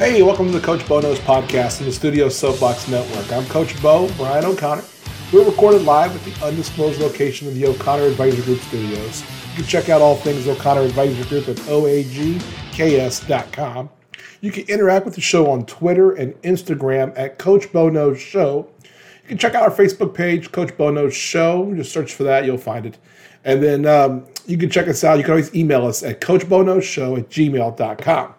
Hey, welcome to the Coach Bo Knows podcast in the Studio Soapbox Network. I'm Coach Bo, Brian O'Connor. We're recorded live at the undisclosed location of the O'Connor Advisor Group studios. You can check out all things O'Connor Advisor Group at oagks.com. You can interact with the show on Twitter and Instagram at Coach Bo Knows Show. You can check out our Facebook page, Coach Bo Knows Show. Just search for that, you'll find it. And then um, you can check us out. You can always email us at coachboknowsshow at gmail.com.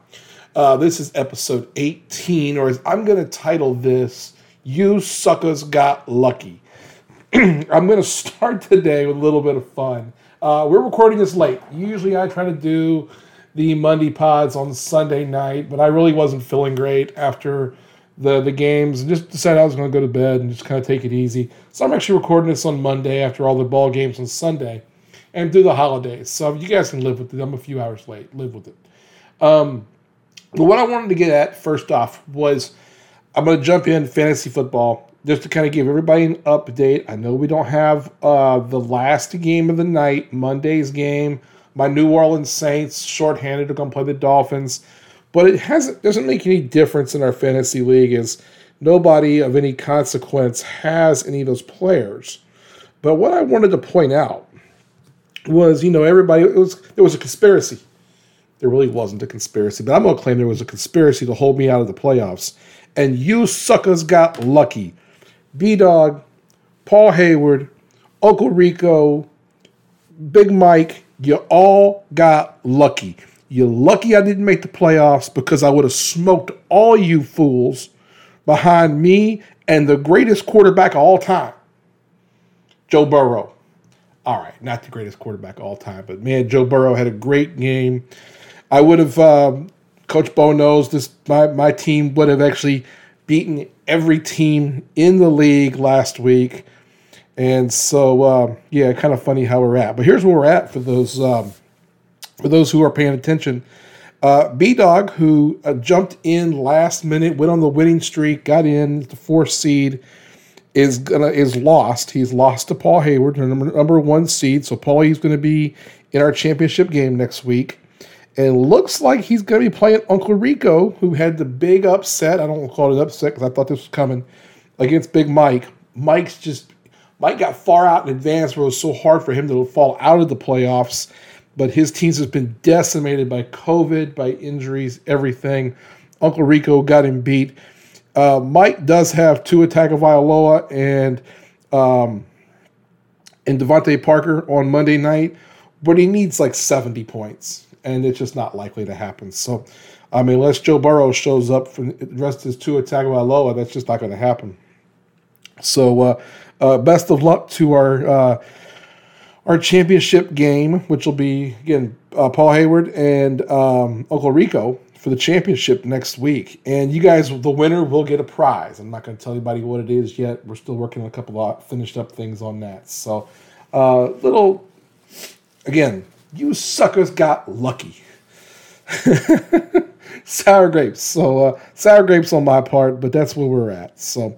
Uh, this is episode 18, or I'm going to title this, You Suckers Got Lucky. I'm going to start today with a little bit of fun. Uh, we're recording this late. Usually I try to do the Monday pods on Sunday night, but I really wasn't feeling great after the, the games and just decided I was going to go to bed and just kind of take it easy. So I'm actually recording this on Monday after all the ball games on Sunday and through the holidays. So you guys can live with it. I'm a few hours late. Live with it. Um, but what I wanted to get at first off was I'm going to jump in fantasy football just to kind of give everybody an update. I know we don't have uh, the last game of the night, Monday's game. My New Orleans Saints, shorthanded, are going to play the Dolphins. But it hasn't doesn't make any difference in our fantasy league as nobody of any consequence has any of those players. But what I wanted to point out was, you know, everybody it was there was a conspiracy. There really wasn't a conspiracy, but I'm gonna claim there was a conspiracy to hold me out of the playoffs. And you suckers got lucky. B Dog, Paul Hayward, Uncle Rico, Big Mike, you all got lucky. You're lucky I didn't make the playoffs because I would have smoked all you fools behind me and the greatest quarterback of all time, Joe Burrow. All right, not the greatest quarterback of all time, but man, Joe Burrow had a great game. I would have, um, Coach Bo knows this. My my team would have actually beaten every team in the league last week, and so uh, yeah, kind of funny how we're at. But here's where we're at for those um, for those who are paying attention. Uh, B Dog, who uh, jumped in last minute, went on the winning streak, got in the fourth seed, is gonna is lost. He's lost to Paul Hayward, number number one seed. So Paul, he's going to be in our championship game next week, and looks like he's going to be playing Uncle Rico, who had the big upset. I don't call it an upset because I thought this was coming against Big Mike. Mike's just Mike got far out in advance where it was so hard for him to fall out of the playoffs but his teams has been decimated by COVID, by injuries, everything. Uncle Rico got him beat. Uh, Mike does have Tua Tagovailoa and um, and DeVante Parker on Monday night, but he needs like 70 points, and it's just not likely to happen. So, I mean, unless Joe Burrow shows up for rest of his Tua Tagovailoa, that's just not going to happen. So, uh, uh, best of luck to our uh, our championship game, which will be again uh, Paul Hayward and um, Uncle Rico for the championship next week. And you guys, the winner will get a prize. I'm not going to tell anybody what it is yet. We're still working on a couple of finished up things on that. So, uh, little again, you suckers got lucky. sour grapes. So uh, sour grapes on my part, but that's where we're at. So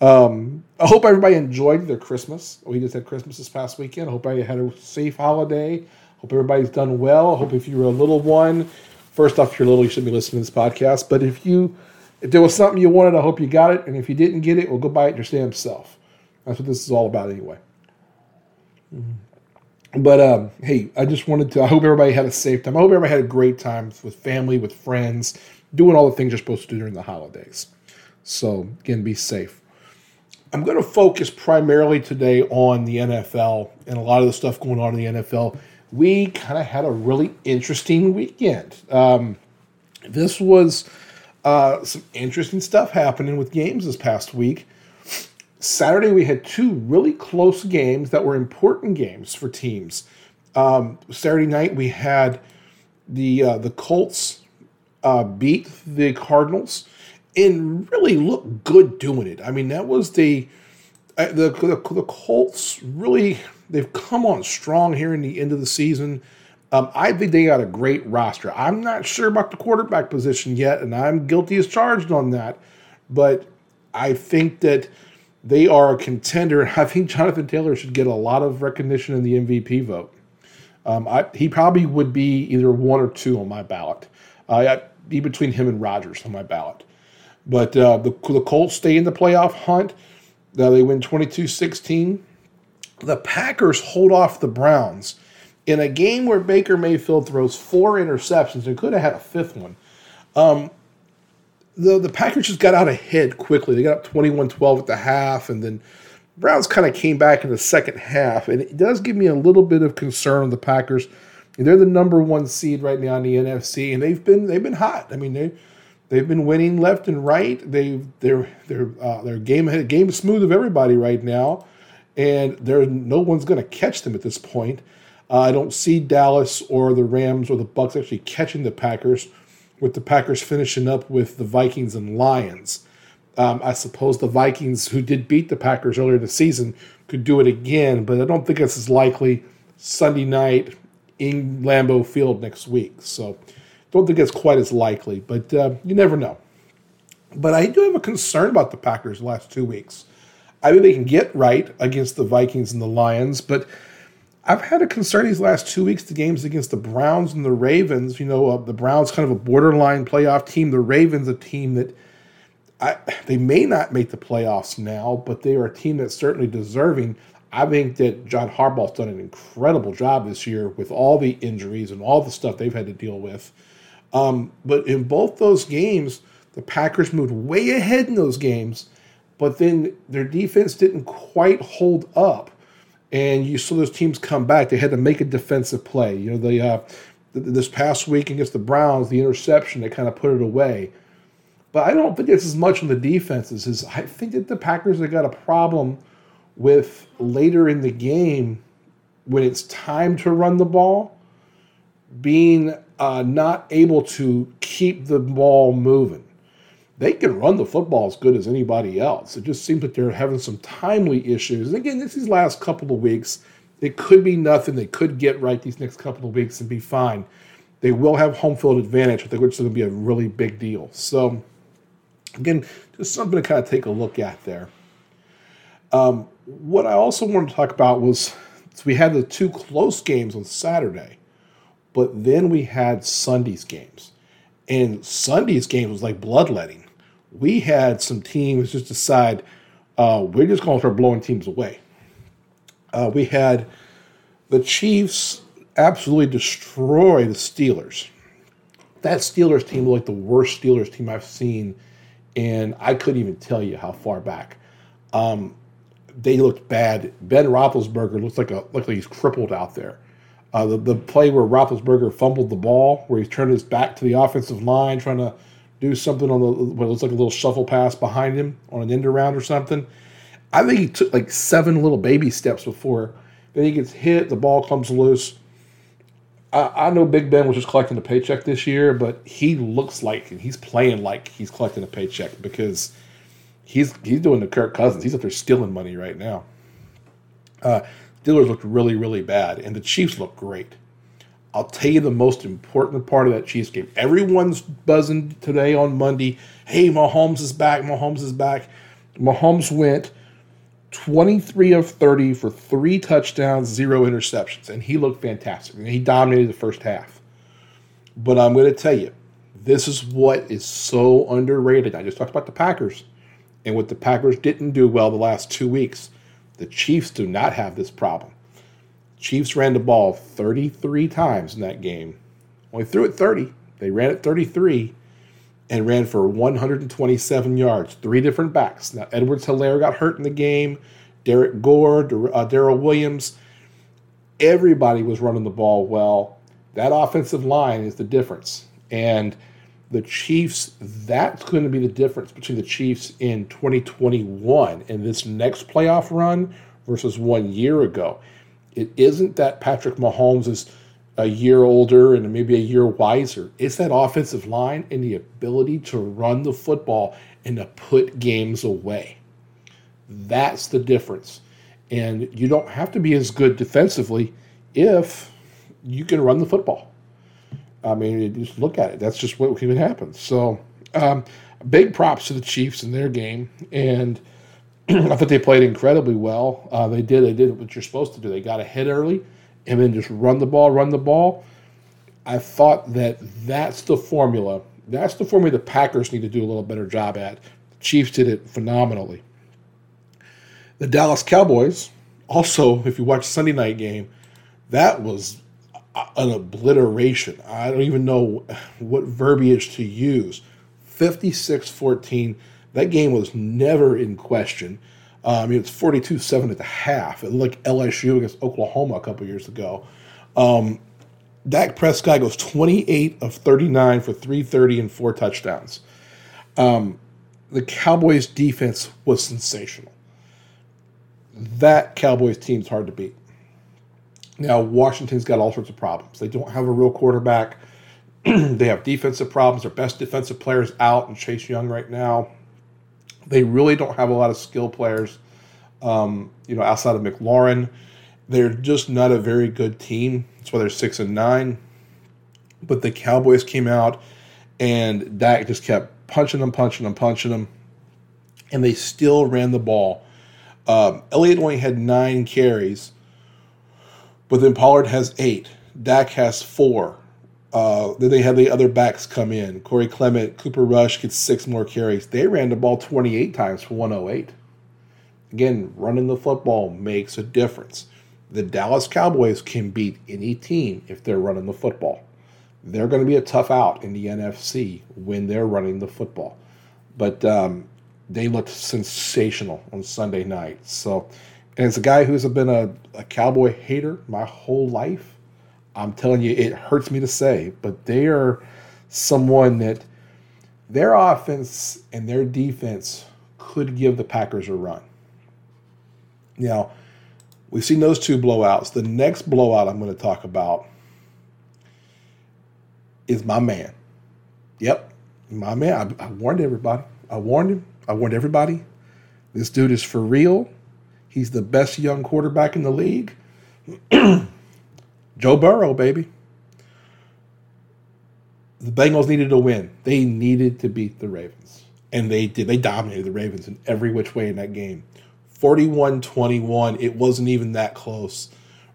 um, I hope everybody enjoyed their Christmas. We just had Christmas this past weekend. I hope everybody had a safe holiday. Hope everybody's done well. I hope if you're a little one, first off, if you're little, you shouldn't be listening to this podcast. But if you, if there was something you wanted, I hope you got it. And if you didn't get it, well, go buy it your damn self. That's what this is all about, anyway. Mm-hmm. But um, hey, I just wanted to. I hope everybody had a safe time. I hope everybody had a great time with family, with friends, doing all the things you're supposed to do during the holidays. So again, be safe. I'm going to focus primarily today on the NFL and a lot of the stuff going on in the NFL. We kind of had a really interesting weekend. Um, this was uh, some interesting stuff happening with games this past week. Saturday, we had two really close games that were important games for teams. Um, Saturday night, we had the uh, the Colts uh, beat the Cardinals and really look good doing it. I mean, that was the the, the, the Colts really they've come on strong here in the end of the season. Um, I think they got a great roster. I'm not sure about the quarterback position yet, and I'm guilty as charged on that. But I think that they are a contender, I think Jonathan Taylor should get a lot of recognition in the MVP vote. Um, I, he probably would be either one or two on my ballot. Uh, be between him and Rodgers on my ballot. But uh, the, the Colts stay in the playoff hunt. Now they win 22 16. The Packers hold off the Browns in a game where Baker Mayfield throws four interceptions and could have had a fifth one. Um, the, the Packers just got out ahead quickly. They got up 21 12 at the half, and then Browns kind of came back in the second half. And it does give me a little bit of concern on the Packers. They're the number one seed right now in the NFC, and they've been they've been hot. I mean, they they've been winning left and right. They they're they're uh, they're game game smooth of everybody right now, and there no one's going to catch them at this point. Uh, I don't see Dallas or the Rams or the Bucks actually catching the Packers, with the Packers finishing up with the Vikings and Lions. Um, I suppose the Vikings, who did beat the Packers earlier this season, could do it again, but I don't think it's as likely Sunday night in Lambeau Field next week. So don't think it's quite as likely, but uh, you never know. But I do have a concern about the Packers the last two weeks. I think they can get right against the Vikings and the Lions, but I've had a concern these last two weeks, the games against the Browns and the Ravens. You know, uh, the Browns kind of a borderline playoff team. The Ravens, a team that I, they may not make the playoffs now, but they are a team that's certainly deserving. I think that John Harbaugh's done an incredible job this year with all the injuries and all the stuff they've had to deal with. Um, but in both those games, the Packers moved way ahead in those games, but then their defense didn't quite hold up and you saw those teams come back. They had to make a defensive play. You know, the uh, this past week against the Browns, the interception they kind of put it away. But I don't think it's as much on the defenses as I think that the Packers have got a problem with later in the game when it's time to run the ball, being uh, not able to keep the ball moving they can run the football as good as anybody else. It just seems like they're having some timely issues. And again, this these last couple of weeks. It could be nothing. They could get right these next couple of weeks and be fine. They will have home field advantage, which is going to be a really big deal. So, again, just something to kind of take a look at there. Um, what I also wanted to talk about was we had the two close games on Saturday, but then we had Sunday's games. And Sunday's game was like bloodletting we had some teams just decide uh, we're just going to start blowing teams away. Uh, we had the Chiefs absolutely destroy the Steelers. That Steelers team looked like the worst Steelers team I've seen, and I couldn't even tell you how far back. Um, they looked bad. Ben Roethlisberger looks like a looked like he's crippled out there. Uh, the, the play where Roethlisberger fumbled the ball, where he turned his back to the offensive line, trying to do something on the what looks like a little shuffle pass behind him on an end around or something. I think he took like seven little baby steps before. Then he gets hit, the ball comes loose. I, I know Big Ben was just collecting a paycheck this year, but he looks like and he's playing like he's collecting a paycheck because he's he's doing the Kirk Cousins. He's up there stealing money right now. Uh, Steelers looked really, really bad, and the Chiefs look great. I'll tell you the most important part of that Chiefs game. Everyone's buzzing today on Monday. Hey, Mahomes is back. Mahomes is back. Mahomes went 23 of 30 for three touchdowns, zero interceptions, and he looked fantastic. And he dominated the first half. But I'm going to tell you, this is what is so underrated. I just talked about the Packers and what the Packers didn't do well the last two weeks. The Chiefs do not have this problem. Chiefs ran the ball 33 times in that game. Only threw it 30. They ran it 33 and ran for 127 yards. Three different backs. Now, Edwards Helaire got hurt in the game. Derrick Gore, uh, Darrel Williams. Everybody was running the ball well. That offensive line is the difference. And the Chiefs, that's going to be the difference between the Chiefs in 2021 and this next playoff run versus one year ago. It isn't that Patrick Mahomes is a year older and maybe a year wiser. It's that offensive line and the ability to run the football and to put games away. That's the difference. And you don't have to be as good defensively if you can run the football. I mean, just look at it. That's just what can happen. So, um, big props to the Chiefs in their game. And I thought they played incredibly well. Uh, they did. They did what you're supposed to do. They got ahead early, and then just run the ball, run the ball. I thought that that's the formula That's the formula the Packers need to do a little better job at. The Chiefs did it phenomenally. The Dallas Cowboys, also, if you watch Sunday night game, that was an obliteration. I don't even know what verbiage to use. 56 14. That game was never in question. Um, I mean, it's 42 7 at the half. It looked like LSU against Oklahoma a couple years ago. Um, Dak Prescott goes 28 of 39 for 330 and four touchdowns. Um, the Cowboys' defense was sensational. That Cowboys team's hard to beat. Now, Washington's got all sorts of problems. They don't have a real quarterback. they have defensive problems. Their best defensive players out and Chase Young right now. They really don't have a lot of skill players, um, you know, outside of McLaurin. They're just not a very good team. That's why they're six and nine. But the Cowboys came out and Dak just kept punching them, punching them, punching them, and they still ran the ball. Um, Elliott only had nine carries, but then Pollard has eight. Dak has four. Uh, then they had the other backs come in. Corey Clement, Cooper Rush gets six more carries. They ran the ball 28 times for 108. Again, running the football makes a difference. The Dallas Cowboys can beat any team if they're running the football. They're going to be a tough out in the NFC when they're running the football. But um, they looked sensational on Sunday night. So, and as a guy who's been a, a Cowboy hater my whole life, I'm telling you, it hurts me to say, but they are someone that their offense and their defense could give the Packers a run. Now, we've seen those two blowouts. The next blowout I'm going to talk about is my man. Yep, my man. I, I warned everybody. I warned him. I warned everybody. This dude is for real. He's the best young quarterback in the league. Joe Burrow, baby. The Bengals needed to win. They needed to beat the Ravens. And they did. They dominated the Ravens in every which way in that game. 41 21. It wasn't even that close.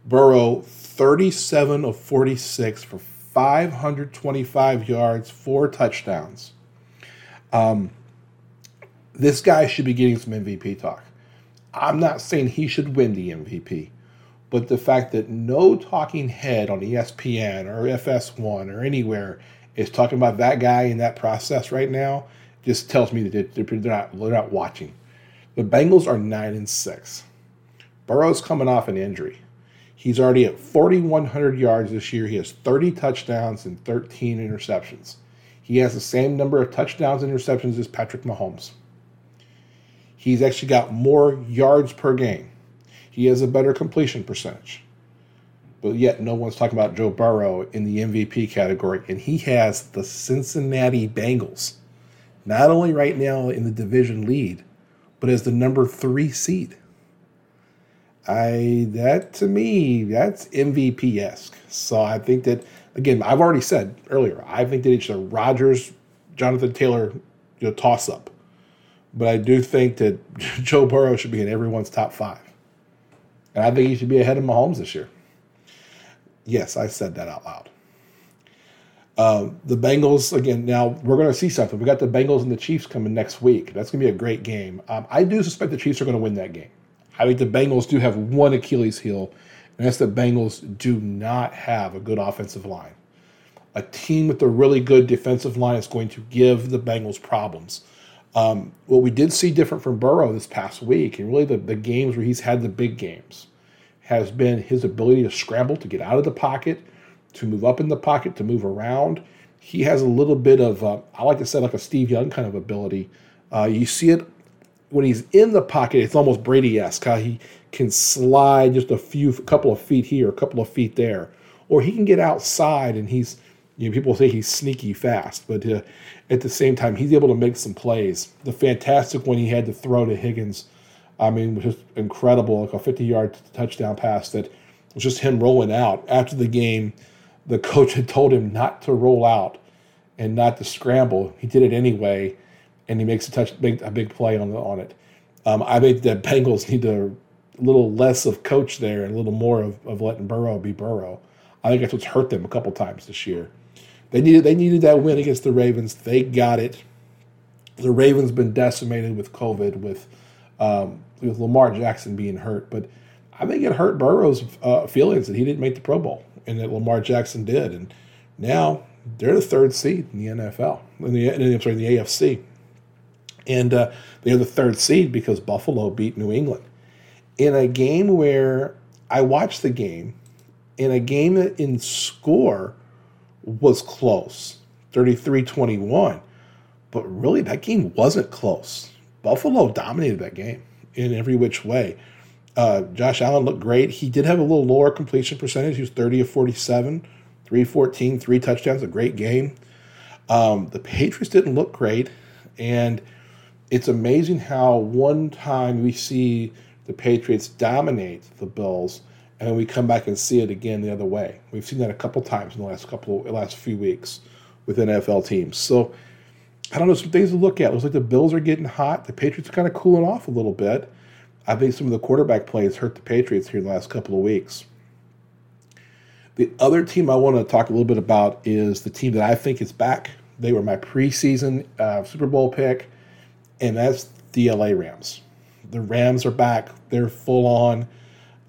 Burrow, 37 of 46 for 525 yards, four touchdowns. Um, this guy should be getting some MVP talk. I'm not saying he should win the MVP, but the fact that no talking head on ESPN or FS1 or anywhere is talking about that guy in that process right now just tells me that they're not, they're not watching. The Bengals are 9 and 6. Burrow's coming off an injury. He's already at 4,100 yards this year. He has 30 touchdowns and 13 interceptions. He has the same number of touchdowns and interceptions as Patrick Mahomes. He's actually got more yards per game. He has a better completion percentage. But yet, no one's talking about Joe Burrow in the MVP category. And he has the Cincinnati Bengals, not only right now in the division lead, but as the number three seed. I that to me that's MVP esque. So I think that again I've already said earlier I think that it's a Rodgers, Jonathan Taylor you know, toss up. But I do think that Joe Burrow should be in everyone's top five. And I think he should be ahead of Mahomes this year. Yes, I said that out loud. Um, the Bengals, again, now we're going to see something. We got the Bengals and the Chiefs coming next week. That's going to be a great game. Um, I do suspect the Chiefs are going to win that game. I think the Bengals do have one Achilles heel, and that's the Bengals do not have a good offensive line. A team with a really good defensive line is going to give the Bengals problems. Um, what we did see different from Burrow this past week, and really the, the games where he's had the big games, has been his ability to scramble, to get out of the pocket, to move up in the pocket, to move around. He has a little bit of, uh, I like to say, like a Steve Young kind of ability. Uh, you see it when he's in the pocket, it's almost Brady esque how he can slide just a few, a couple of feet here, a couple of feet there, or he can get outside and he's, you know, people say he's sneaky fast, but uh, at the same time, he's able to make some plays. The fantastic one he had to throw to Higgins, I mean, was just incredible, like a 50 yard touchdown pass that was just him rolling out. After the game, the coach had told him not to roll out and not to scramble. He did it anyway, and he makes a touch, make a big play on on it. Um, I think the Bengals need a little less of coach there and a little more of, of letting Burrow be Burrow. I think that's what's hurt them a couple times this year. They needed they needed that win against the Ravens. They got it. The Ravens been decimated with COVID, with um, with Lamar Jackson being hurt, but I think it hurt Burrow's uh, feelings that he didn't make the Pro Bowl and that Lamar Jackson did, and now they're the third seed in the NFL, in the, in, sorry, in the AFC, and uh, they're the third seed because Buffalo beat New England in a game where I watched the game, in a game that in score was close, 33-21, but really that game wasn't close. Buffalo dominated that game in every which way. Uh, Josh Allen looked great. He did have a little lower completion percentage. He was 30 of 47, 314, three touchdowns, a great game. Um, the Patriots didn't look great. And it's amazing how one time we see the Patriots dominate the Bills, and then we come back and see it again the other way. We've seen that a couple times in the last couple last few weeks with NFL teams. So I don't know some things to look at. It looks like the Bills are getting hot. The Patriots are kind of cooling off a little bit. I think some of the quarterback plays hurt the Patriots here in the last couple of weeks. The other team I want to talk a little bit about is the team that I think is back. They were my preseason uh, Super Bowl pick, and that's the LA Rams. The Rams are back. They're full on.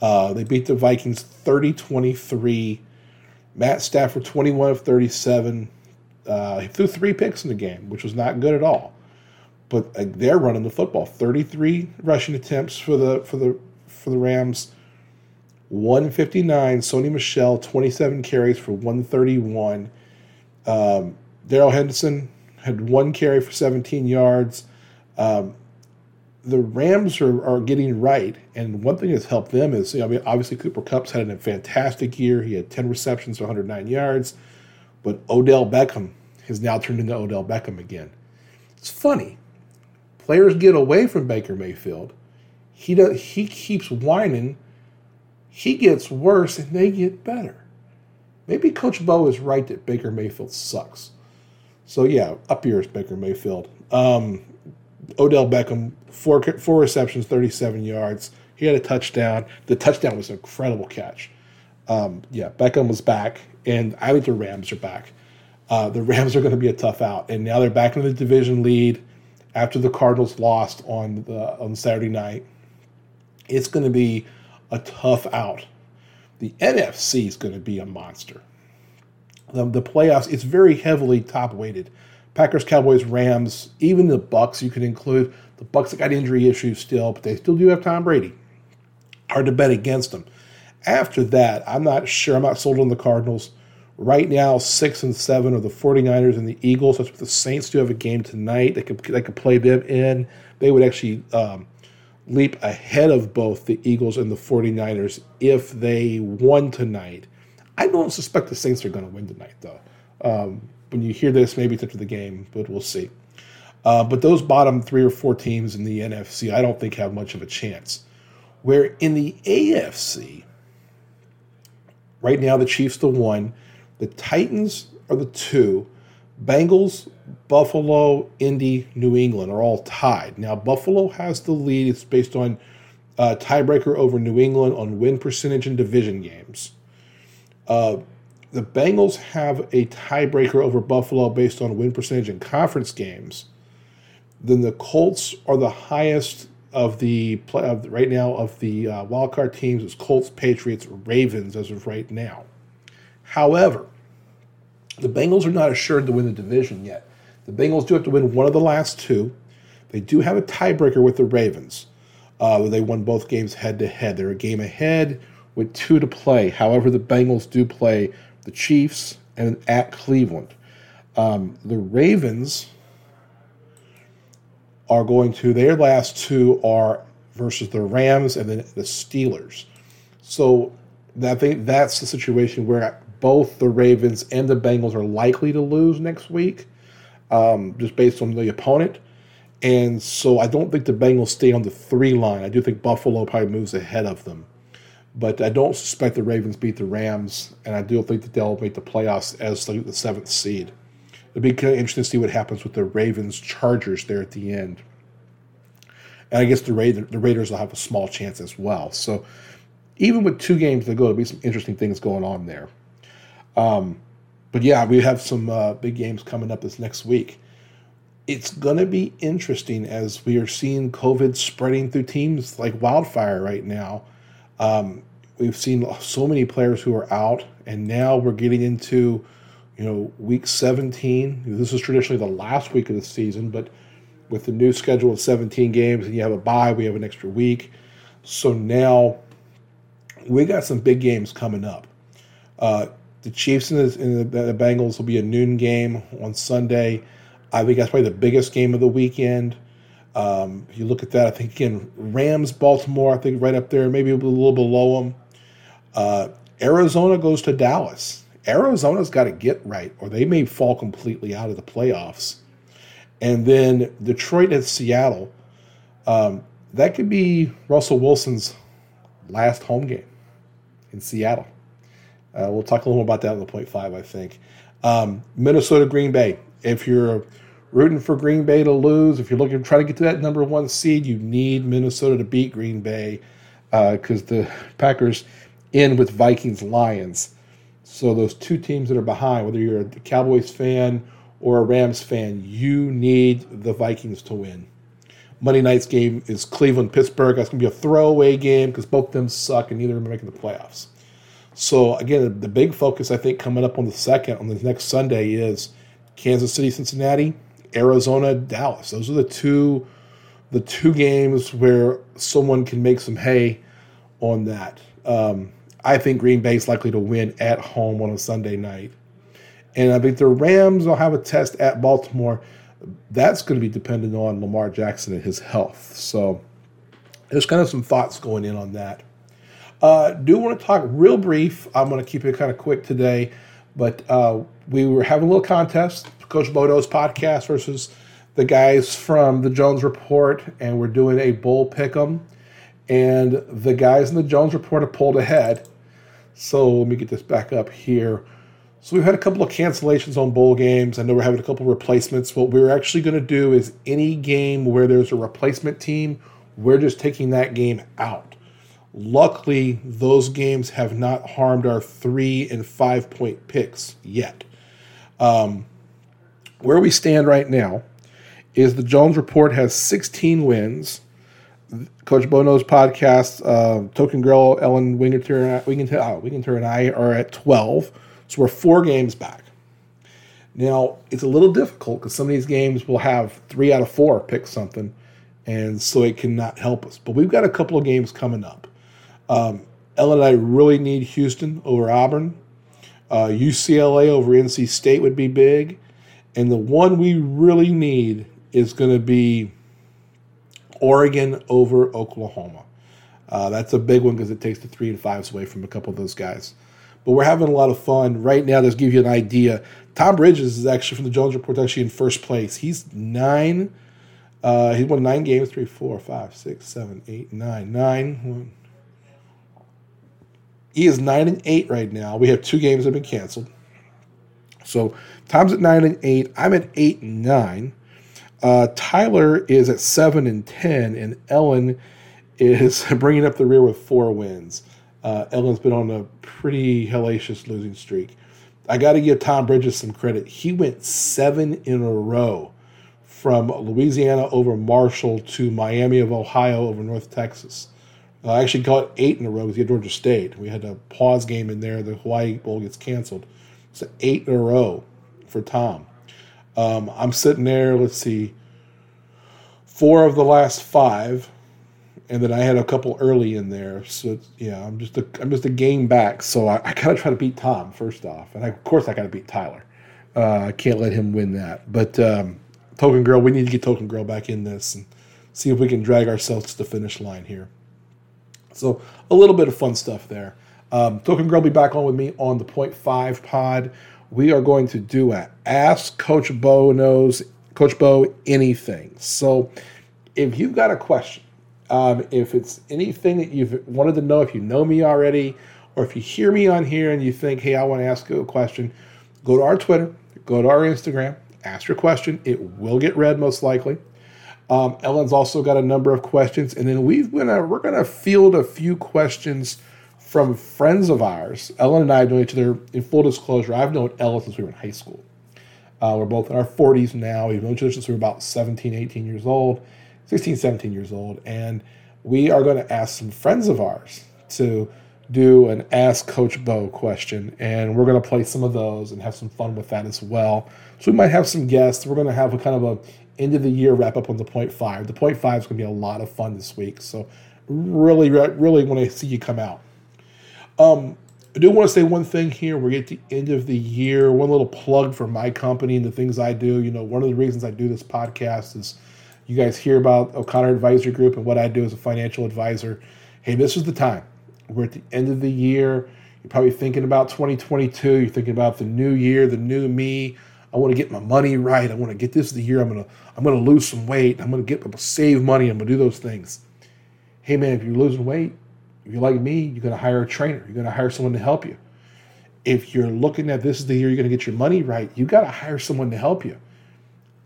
Uh, they beat the Vikings 30 23. Matt Stafford, 21 of 37. Uh, he threw three picks in the game, which was not good at all but uh, they're running the football. 33 rushing attempts for the for the for the Rams. 159. Sony Michel 27 carries for 131. Um, Darrell Henderson had one carry for 17 yards. Um, the Rams are, are getting right, and one thing that's helped them is, I mean, obviously Cooper Kupp's had a fantastic year. He had 10 receptions 109 yards, but Odell Beckham has now turned into Odell Beckham again. It's funny players get away from Baker Mayfield, he does, he keeps whining. He gets worse and they get better. Maybe Coach Bo is right that Baker Mayfield sucks. So yeah, up yours, Baker Mayfield. Um, Odell Beckham, four four receptions, 37 yards. He had a touchdown. The touchdown was an incredible catch. Um, yeah, Beckham was back, and I think the Rams are back. Uh, the Rams are going to be a tough out, and now they're back in the division lead after the Cardinals lost on the on Saturday night. It's going to be a tough out. The NFC is going to be a monster. The, the playoffs, it's very heavily top weighted. Packers, Cowboys, Rams, even the Bucks you can include. The Bucks that got injury issues still, but they still do have Tom Brady. Hard to bet against them. After that, I'm not sure. I'm not sold on the Cardinals. Right now, six and seven are the 49ers and the Eagles. That's what the Saints do have a game tonight. They could they could play them in. They would actually um, leap ahead of both the Eagles and the 49ers if they won tonight. I don't suspect the Saints are going to win tonight, though. Um, when you hear this, maybe it's after the game, but we'll see. Uh, but those bottom three or four teams in the NFC, I don't think have much of a chance. Where in the AFC, right now the Chiefs the one, the Titans are the two. Bengals, Buffalo, Indy, New England are all tied. Now, Buffalo has the lead. It's based on uh, tiebreaker over New England on win percentage in division games. Uh, the Bengals have a tiebreaker over Buffalo based on win percentage in conference games. Then the Colts are the highest of the play of, right now of the uh, wildcard teams. It's Colts, Patriots, Ravens as of right now. However, the Bengals are not assured to win the division yet. The Bengals do have to win one of the last two. They do have a tiebreaker with the Ravens. Uh, they won both games head to head. They're a game ahead with two to play. However, the Bengals do play the Chiefs and at Cleveland. Um, the Ravens are going to their last two are versus the Rams and then the Steelers. So I think that's the situation where both the Ravens and the Bengals are likely to lose next week, um, just based on the opponent. And so I don't think the Bengals stay on the three line. I do think Buffalo probably moves ahead of them. But I don't suspect the Ravens beat the Rams, and I do think that they'll make the playoffs as the, the seventh seed. It'd be kind of interesting to see what happens with the Ravens Chargers there at the end. And I guess the, Ra- the Raiders will have a small chance as well. So even with two games to go, there'll be some interesting things going on there. Um, but yeah, we have some uh, big games coming up this next week. It's going to be interesting as we are seeing COVID spreading through teams like wildfire right now. Um, we've seen so many players who are out, and now we're getting into, you know, week 17. This is traditionally the last week of the season, but with the new schedule of 17 games and you have a bye, we have an extra week. So now we got some big games coming up. Uh, the Chiefs and, the, and the, Bengals will be a noon game on Sunday. I think that's probably the biggest game of the weekend. Um, you look at that, I think again Rams, Baltimore, I think right up there, maybe a little below them. Uh, Arizona goes to Dallas. Arizona's got to get right, or they may fall completely out of the playoffs. And then Detroit and Seattle. Um, that could be Russell Wilson's last home game in Seattle. Uh, we'll talk a little more about that in the point five, I think. Um, Minnesota, Green Bay. If you're rooting for Green Bay to lose, if you're looking to try to get to that number one seed, you need Minnesota to beat Green Bay because uh, the Packers end with Vikings Lions. So those two teams that are behind, whether you're a Cowboys fan or a Rams fan, you need the Vikings to win. Monday night's game is Cleveland Pittsburgh. That's going to be a throwaway game because both of them suck and neither of them are making the playoffs. So again, the big focus I think coming up on the second on the next Sunday is Kansas City, Cincinnati, Arizona, Dallas. Those are the two the two games where someone can make some hay on that. Um, I think Green Bay is likely to win at home on a Sunday night. And I think the Rams will have a test at Baltimore. That's going to be dependent on Lamar Jackson and his health. So there's kind of some thoughts going in on that. Uh, do want to talk real brief. I'm going to keep it kind of quick today, but uh, we were having a little contest, Coach Bo Knows podcast versus the guys from the Jones Report, and we're doing a bowl pick 'em. And the guys in the Jones Report have pulled ahead. So let me get this back up here. So we've had a couple of cancellations on bowl games. I know we're having a couple of replacements. What we're actually going to do is any game where there's a replacement team, we're just taking that game out. Luckily, those games have not harmed our three and five point picks yet. Um, where we stand right now is the Jones Report has 16 wins. Coach Bo Knows podcast, uh, Token Girl, Ellen Winginter, Winginter, uh, Winginter, and I are at 12. So we're four games back. Now, it's a little difficult because some of these games will have three out of four pick something, and so it cannot help us. But we've got a couple of games coming up. Um, Ellen and I really need Houston over Auburn. Uh, UCLA over NC State would be big. And the one we really need is going to be Oregon over Oklahoma. Uh, that's a big one because it takes the three and fives away from a couple of those guys. But we're having a lot of fun right now. Just give you an idea. Tom Bridges is actually from the Jones Report, actually in first place. He's nine. Uh, he won nine games, three, four, five, six, seven, eight, nine, nine. One, he is nine and eight right now. We have two games that have been canceled. So Tom's at nine and eight. I'm at eight and nine. Uh, Tyler is at seven and ten, and Ellen is bringing up the rear with four wins. Uh, Ellen's been on a pretty hellacious losing streak. I got to give Tom Bridges some credit. He went seven in a row from Louisiana over Marshall to Miami of Ohio over North Texas. I actually got eight in a row had Georgia State. We had a pause game in there. The Hawaii Bowl gets canceled. So eight in a row for Tom. Um, I'm sitting there. Let's see, four of the last five, and then I had a couple early in there. So yeah, I'm just a I'm just a game back. So I, I gotta try to beat Tom first off, and I, of course I gotta beat Tyler. Uh, I can't let him win that. But um, Token Girl, we need to get Token Girl back in this and see if we can drag ourselves to the finish line here. So a little bit of fun stuff there. Um, Token Girl be back on with me on the Point Five Pod. We are going to do a Ask Coach Bo knows Coach Bo anything. So if you've got a question, um, if it's anything that you've wanted to know, if you know me already, or if you hear me on here and you think, hey, I want to ask you a question, go to our Twitter, go to our Instagram, ask your question. It will get read most likely. Um, Ellen's also got a number of questions, and then we've gonna we're gonna field a few questions from friends of ours. Ellen and I have known each other, in full disclosure, I've known Ellen since we were in high school. Uh, we're both in our 40s now. We've known each other since we were about 17, 18 years old, 16, 17 years old. And we are going to ask some friends of ours to do an Ask Coach Bo question. And we're going to play some of those and have some fun with that as well. So we might have some guests. We're going to have a kind of a end of the year wrap up on the point five. The point five is going to be a lot of fun this week. So really, really want to see you come out. Um, I do want to say one thing here. We're at the end of the year. One little plug for my company and the things I do. You know, one of the reasons I do this podcast is you guys hear about O'Connor Advisory Group and what I do as a financial advisor. Hey, this is the time. We're at the end of the year. You're probably thinking about 2022. You're thinking about the new year, the new me. I want to get my money right. I want to get this the year. I'm gonna I'm gonna lose some weight. I'm gonna get I'm gonna save money. I'm gonna do those things. Hey man, if you're losing weight, if you're like me, you're gonna hire a trainer. You're gonna hire someone to help you. If you're looking at this is the year you're gonna get your money right, you gotta hire someone to help you.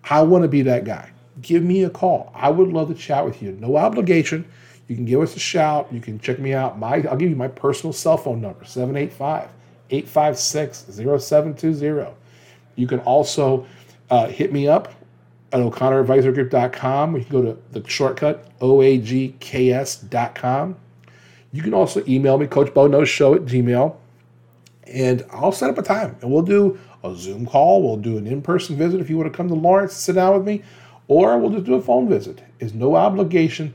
I want to be that guy. Give me a call. I would love to chat with you. No obligation. You can give us a shout. You can check me out. My I'll give you my personal cell phone number, 785 856 0720. You can also uh, hit me up at o'connoradvisorgroup.com. You can go to the shortcut, oagks.com. You can also email me, Coach Bo Knows Show at Gmail, and I'll set up a time and we'll do a Zoom call. We'll do an in person visit if you want to come to Lawrence sit down with me, or we'll just do a phone visit. It's no obligation.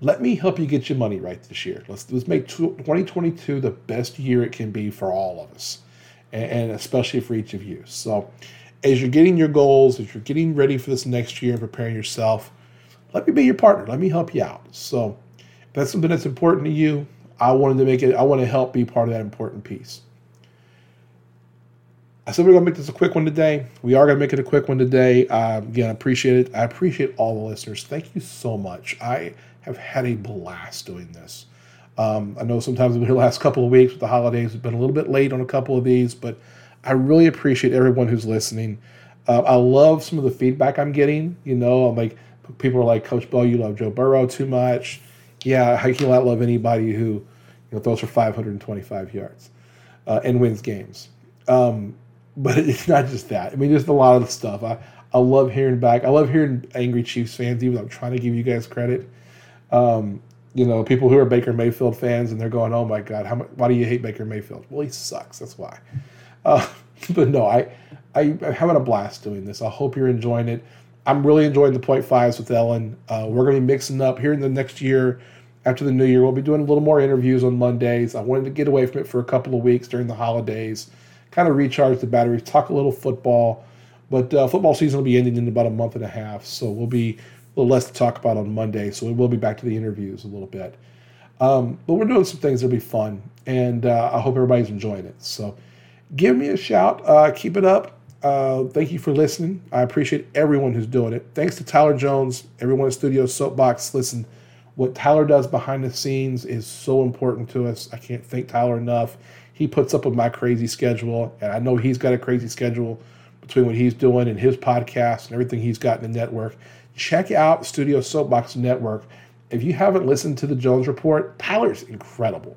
Let me help you get your money right this year. Let's, let's make 2022 the best year it can be for all of us and especially for each of you. So, as you're getting your goals, as you're getting ready for this next year and preparing yourself, let me be your partner. Let me help you out. So, that's something that's important to you, I wanted to make it, I want to help be part of that important piece. I said we're going to make this a quick one today. We are going to make it a quick one today. Uh, again, I appreciate it. I appreciate all the listeners. Thank you so much. I have had a blast doing this. Um, I know sometimes in the last couple of weeks with the holidays, we've been a little bit late on a couple of these, but I really appreciate everyone who's listening. Uh, I love some of the feedback I'm getting. You know, I'm like, people are like, Coach Bo, you love Joe Burrow too much. Yeah, how can't love anybody who you know throws for 525 yards uh, and wins games? Um, but it's not just that. I mean, just a lot of stuff. I, I love hearing back. I love hearing angry Chiefs fans, even though I'm trying to give you guys credit. Um, you know, people who are Baker Mayfield fans and they're going, "Oh my God, how why do you hate Baker Mayfield?" Well, he sucks. That's why. Uh, but no, I, I am having a blast doing this. I hope you're enjoying it. I'm really enjoying the point fives with Ellen. Uh, we're going to be mixing up here in the next year. After the new year, we'll be doing a little more interviews on Mondays. I wanted to get away from it for a couple of weeks during the holidays, kind of recharge the batteries, talk a little football. But uh, football season will be ending in about a month and a half, so we'll be a little less to talk about on Monday. So we will be back to the interviews a little bit. Um, but we're doing some things that'll be fun, and uh, I hope everybody's enjoying it. So give me a shout. Uh, keep it up. Uh, thank you for listening. I appreciate everyone who's doing it. Thanks to Tyler Jones, everyone at Studio Soapbox. Listen, what Tyler does behind the scenes is so important to us. I can't thank Tyler enough. He puts up with my crazy schedule, and I know he's got a crazy schedule between what he's doing and his podcast and everything he's got in the network check out Studio Soapbox Network. If you haven't listened to the Jones Report, Tyler's incredible.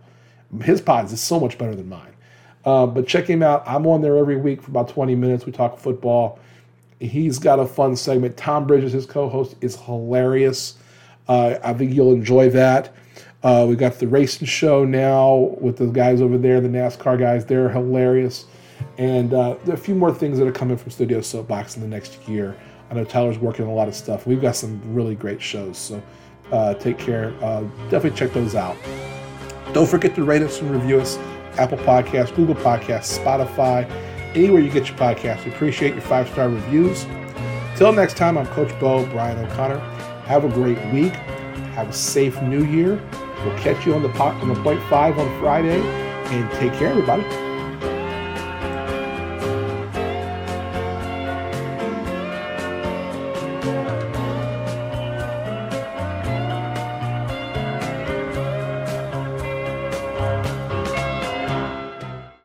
His pods is so much better than mine. Uh, but check him out. I'm on there every week for about 20 minutes. We talk football. He's got a fun segment. Tom Bridges, his co-host, is hilarious. Uh, I think you'll enjoy that. Uh, we got the racing show now with the guys over there, the NASCAR guys. They're hilarious. And uh, there are a few more things that are coming from Studio Soapbox in the next year. I know Tyler's working on a lot of stuff. We've got some really great shows, so uh, take care. Uh, definitely check those out. Don't forget to rate us and review us. Apple Podcasts, Google Podcasts, Spotify, anywhere you get your podcasts. We appreciate your five star reviews. Till next time, I'm Coach Bo, Brian O'Connor. Have a great week. Have a safe new year. We'll catch you on the, on the point five on Friday. And take care, everybody.